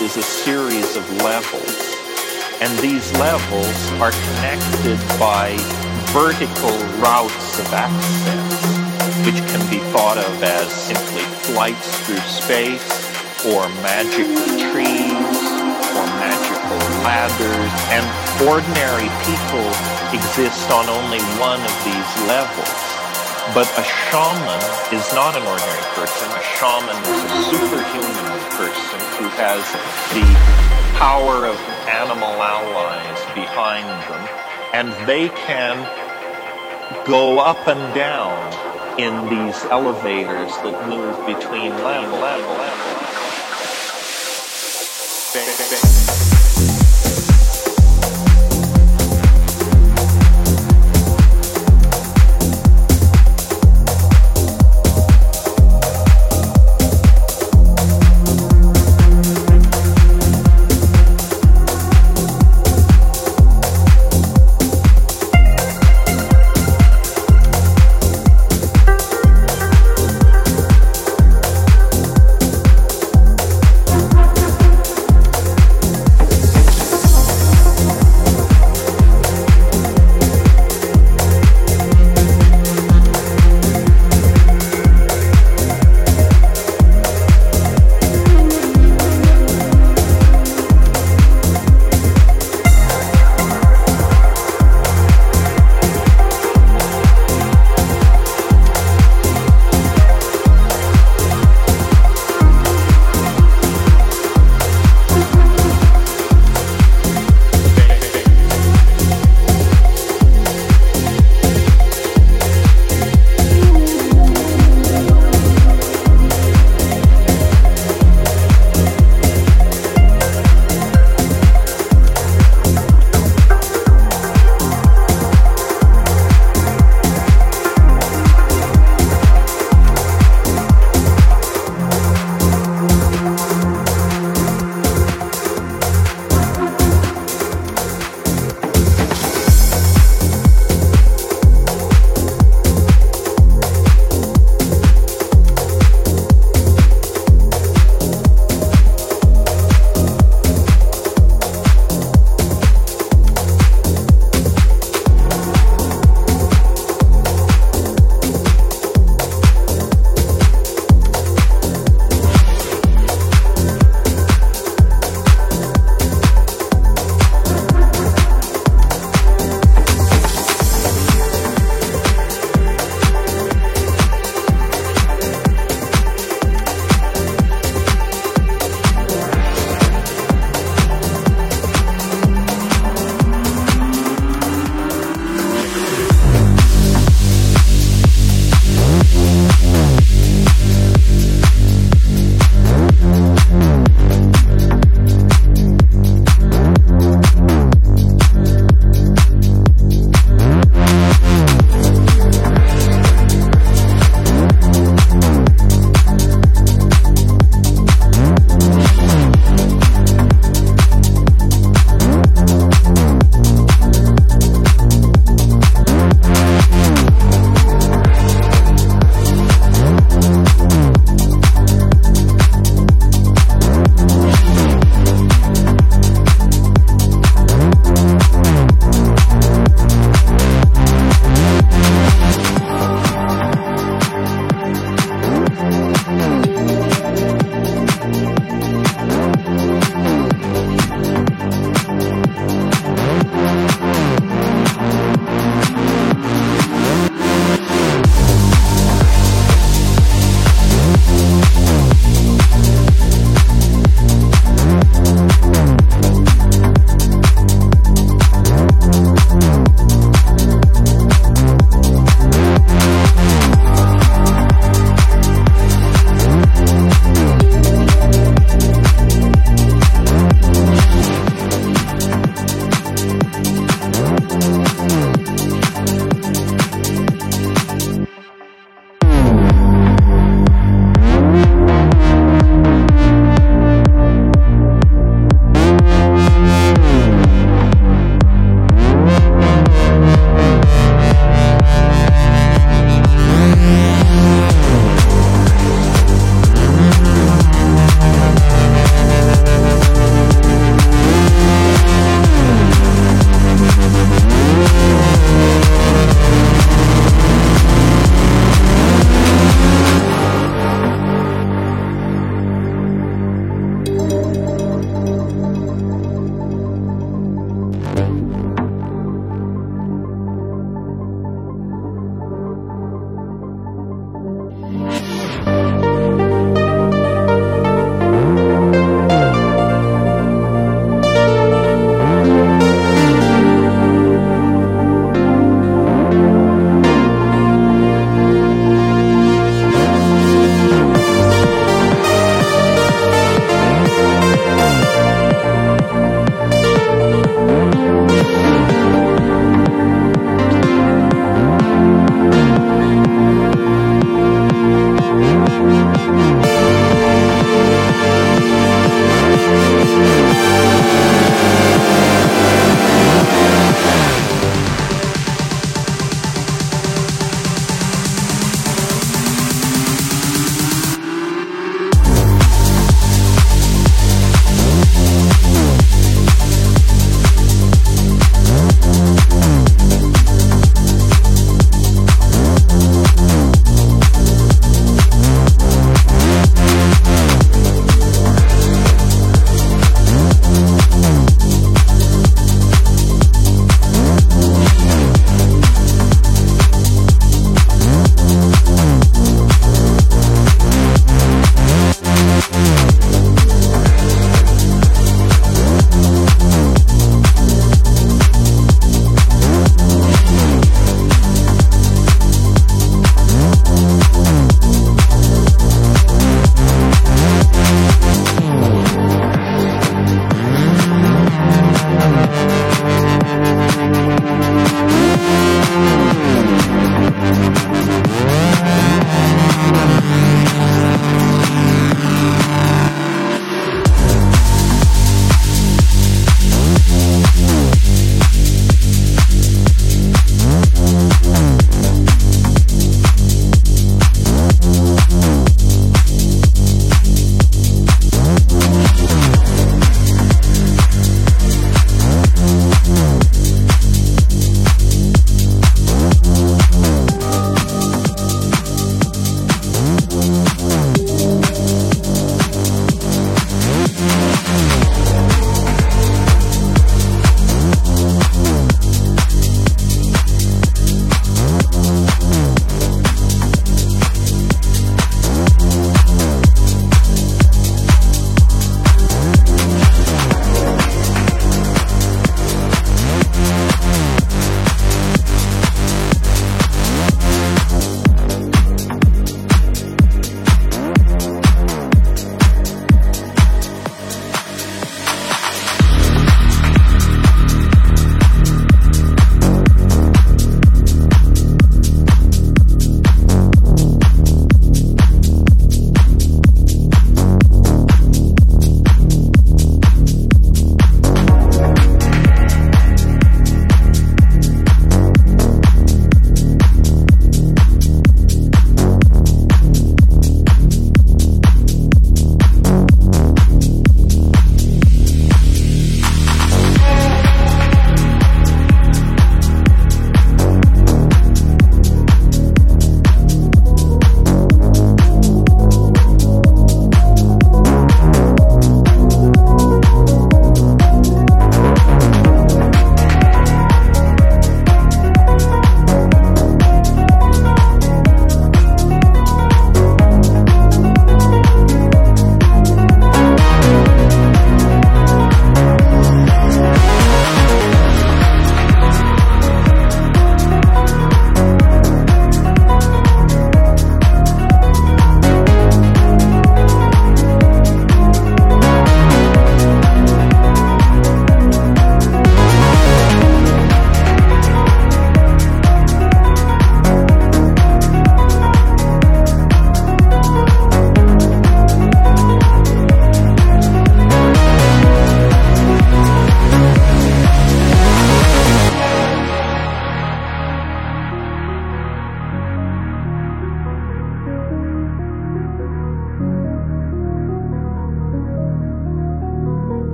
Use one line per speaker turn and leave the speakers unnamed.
is a series of levels, and these levels are connected by vertical routes of access, which can be thought of as simply flights through space, or magical trees, or magical ladders, and ordinary people exist on only one of these levels. But a shaman is not an ordinary person. A shaman is a superhuman has the power of animal allies behind them, and they can go up and down in these elevators that move between level, level, level.